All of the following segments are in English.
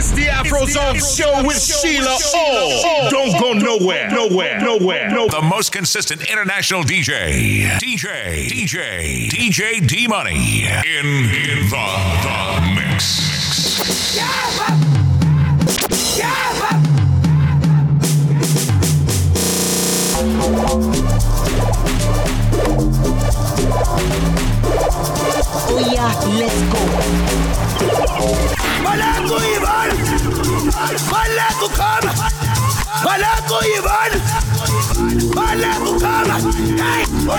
It's the Afrozone Show with Sheila O. Don't go nowhere, nowhere, nowhere, no. The most consistent international DJ. DJ. DJ. DJ D Money. In, in the, the mix. Oh yeah, let's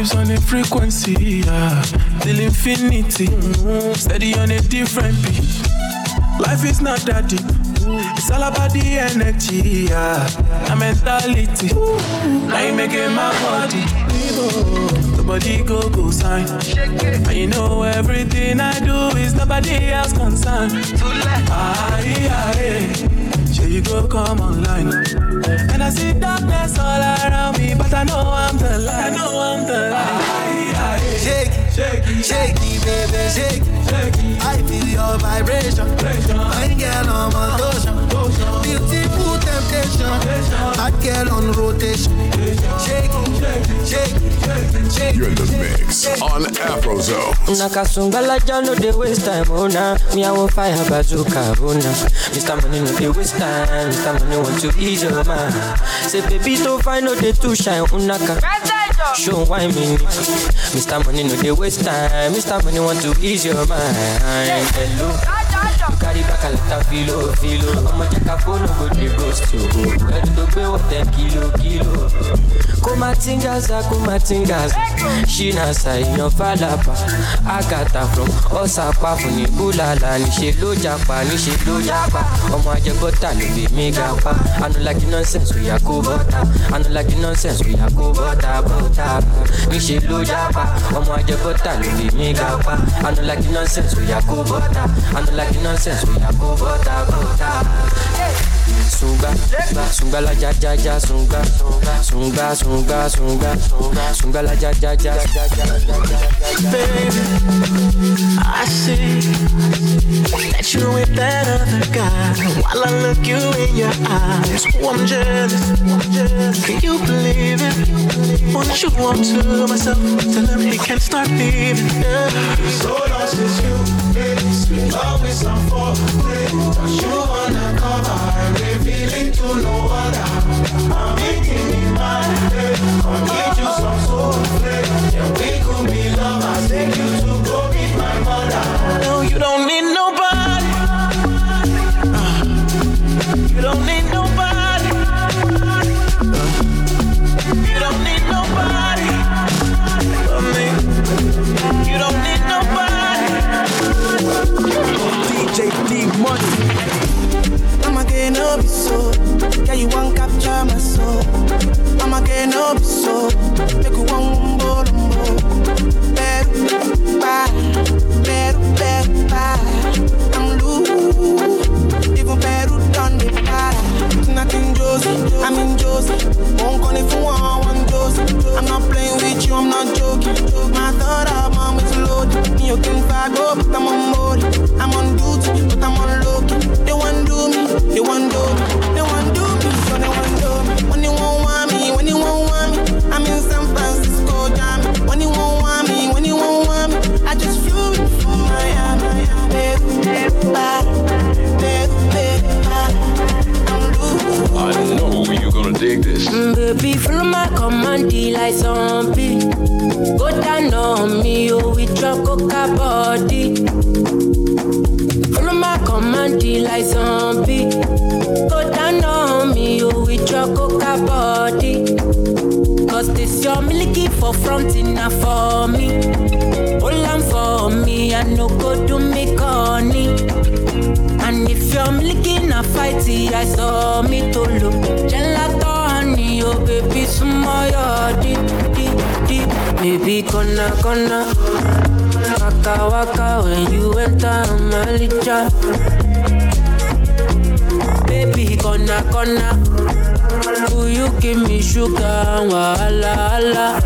vibes on a frequency, yeah, till infinity. Mm-hmm. Steady on a different beat. Life is not that deep. It's all about the energy, yeah, the mentality. Now you making my body. The body go go sign. And you know everything I do is nobody else concerned. Aye, aye. Sure you go come online. And I see darkness all around me, but I know I'm the light. I know I'm the light. Shake it, shake it, shake it, baby, shake it. I feel your vibration. Fine girl on my lotion. Beautiful temptation. Hot girl on rotation. Shake it, shake shake You're in the mix on Afrozone. Nakasungala ja no dey waste time, oh nah. Me I want fire bazooka, oh nah. Mr. Money no dey waste time, Mr. Money want to ease your mind. Say baby to find no dey too shine, oh, unaka. Show why me, Mr. Money no dey waste time, Mr. Money want to ease your mind. Hello. You carry back a lot of filo, filo. Jẹ́ ká fóònù go dey ghost o. Ẹni tó gbé wọ̀ ten kilo, kilo. Kó má tingaza, kó má tingaza. Ṣínà ṣàìyàn fàlàpà. Àgàtà from ọ̀sàpá fún ní búlàlà. Níṣe ló japa, níṣe ló japa. Ọmọ ajẹgbọ́ta ló lè mí ga pa. Anulagi nonsense oya kó bọ́ta. Anulagi nonsense oya kó bọ́ta bọ́ta. Níṣe ló japa. Ọmọ ajẹgbọ́ta ló lè mí ga pa. Anulagi nonsense oya kó bọ́ta. Anulagi nonsense oya kó bọ́ta bọ́ta. Sunga, sunga la ja ja ja sunga, sunga sunga sunga, sunga la ja ja ja. Baby, I see that you with that other guy. While I look you in your eyes, oh, I'm jealous. Can you believe it? Want you want to myself, tell him he can start leaving. Yeah. So lost is you, baby. Sweet love is some foreplay. Don't you wanna cover? I'm revealing to don't need nobody. Uh, you don't need nobody. Like zombie. Go down on me, oh, with your coca body. Follow my command like zombie. Go down on me, oh, with your coca body. Cause this your milky for front enough for me. Hold on for me, I no go do me corny. And if you're milky na fighty, I saw me to look. Honey, oh baby, smile, deep, deep, deep. Baby, gonna, gonna. Waka, waka, when you enter my licha. Baby, gonna, gonna. Will you give me sugar, wala, wala.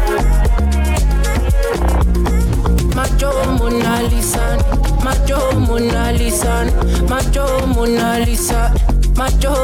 Macho Mona Lisa, Macho Mona Lisa, Macho Mona Lisa, Macho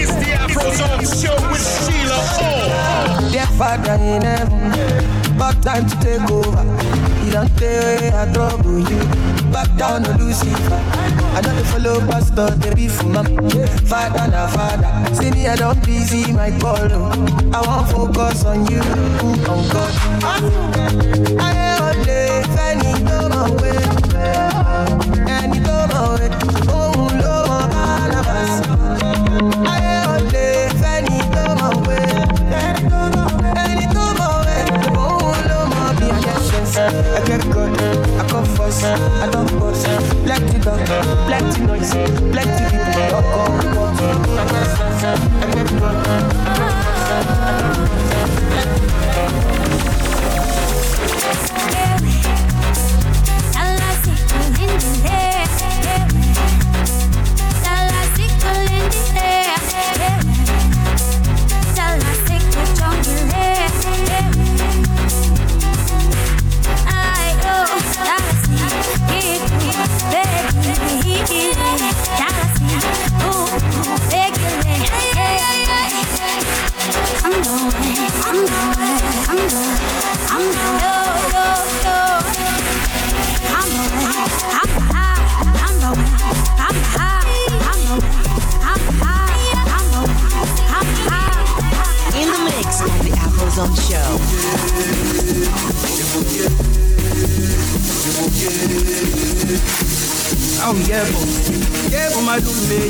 It's the Afrozone Show with Sheila O. Dear Father in heaven, back time to take over. You don't tell I trouble you. Back down to Lucifer. I don't follow pastor, they be for my father, na father. See me, I don't busy my call. oh. I want focus on you, on God. I am all day, Fanny, go my way. I get good, I come first, I don't boss. Plenty dog, plenty noise, plenty people, come, I get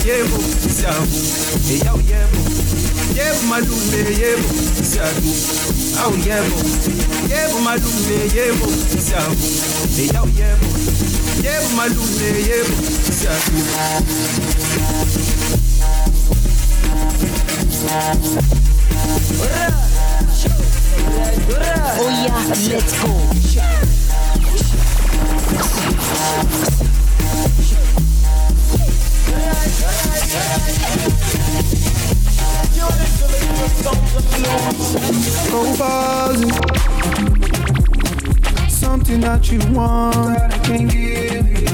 yebo siyabu. Hey, au yebo, yebo malume, yebo siyabu. Au yebo, yebo malume, yebo siyabu. Hey, au yebo, yebo malume, yebo siyabu. Oh yeah, let's. Go Something you want I can give you.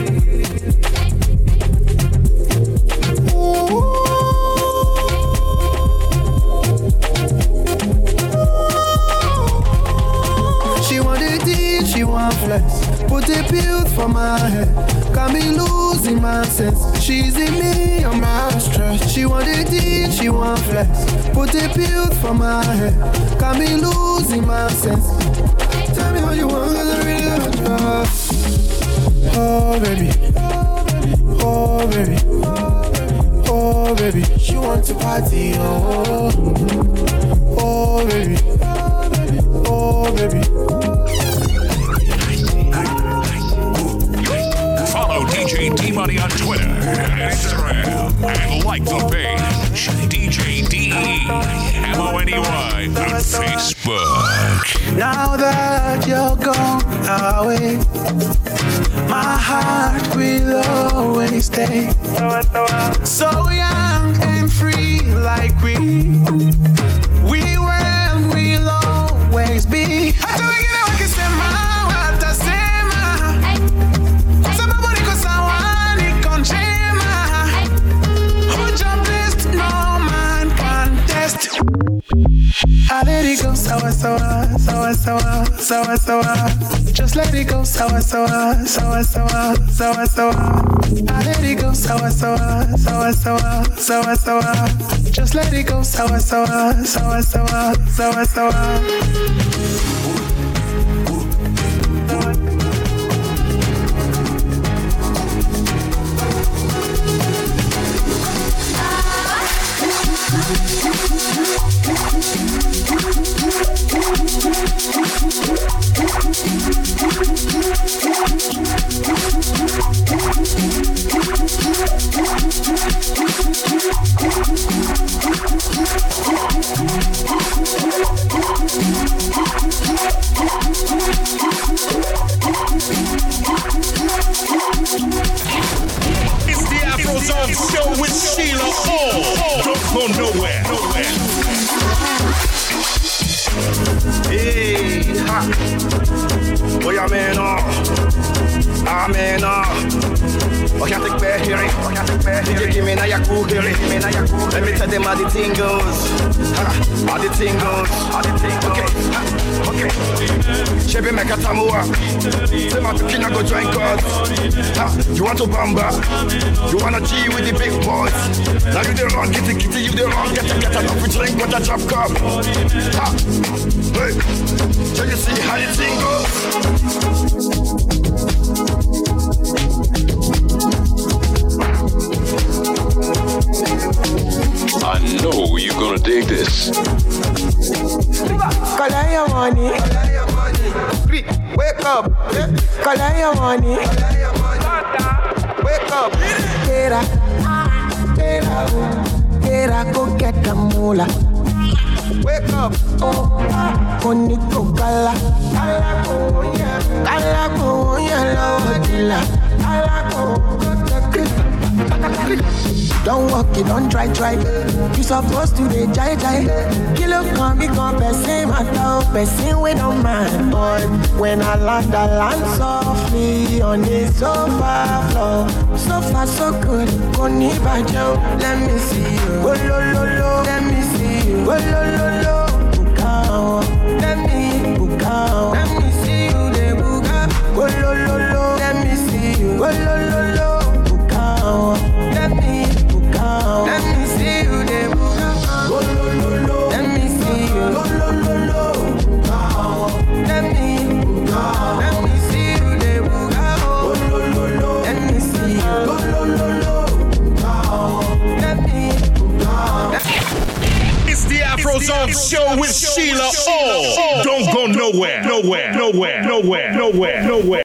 She want it deep, she want flex. Put a pill for my head. Got me losing my sense. She's in me, I'm out stress. She want it deep, she want flex. Put a pill for my head. Got me losing my sense. Tell me what you want, cause I really want you. Oh, baby. Oh, baby. Oh, baby. She want to party, oh. Oh, baby. Oh, baby. Follow DJ D Money on Twitter and Instagram. And like the page. DJ D E M O N E Y on Facebook. Now that you're gone away, my heart will always stay. So young and free, like we we were and will always be. Hata wengine let it go, sour, sour, sour, sour, sour, sour. Just let it go, sour, sour, sour, sour, sour, sour. I let it go, sour, sour, sour, sour, sour, sour. Just let it go, sour, sour, sour, sour, sour, sour. Me now your here. Give me now your cool Let me tell them how the thing goes. How the thing goes. How the thing goes. Okay, okay. Chebe meka tamua. Say my kina go join God. You want to bamba? You wanna G with the big boys? Now you the wrong, kitty kitty, you the wrong, get a get to drink, but a drop cup. Ha, your money. Wake up. Get up. Get up. Get up. Go get the moolah. Wake up. Oh. Koni ko kala. Kala ko ya. Kala ko ya lo dila. Kala ko. Don't walk it, don't try, try. You supposed to be jai jai. Kilo can become person, dog, person we don't mind. Boy, when I land, I land softly on the sofa floor. So far, so good. Koni bajo, let me see you. Oh, lo, lo, lo. Let me see you. Oh, lo, lo, lo. Bukao. Let me bukao. Nowhere, nowhere, nowhere, nowhere.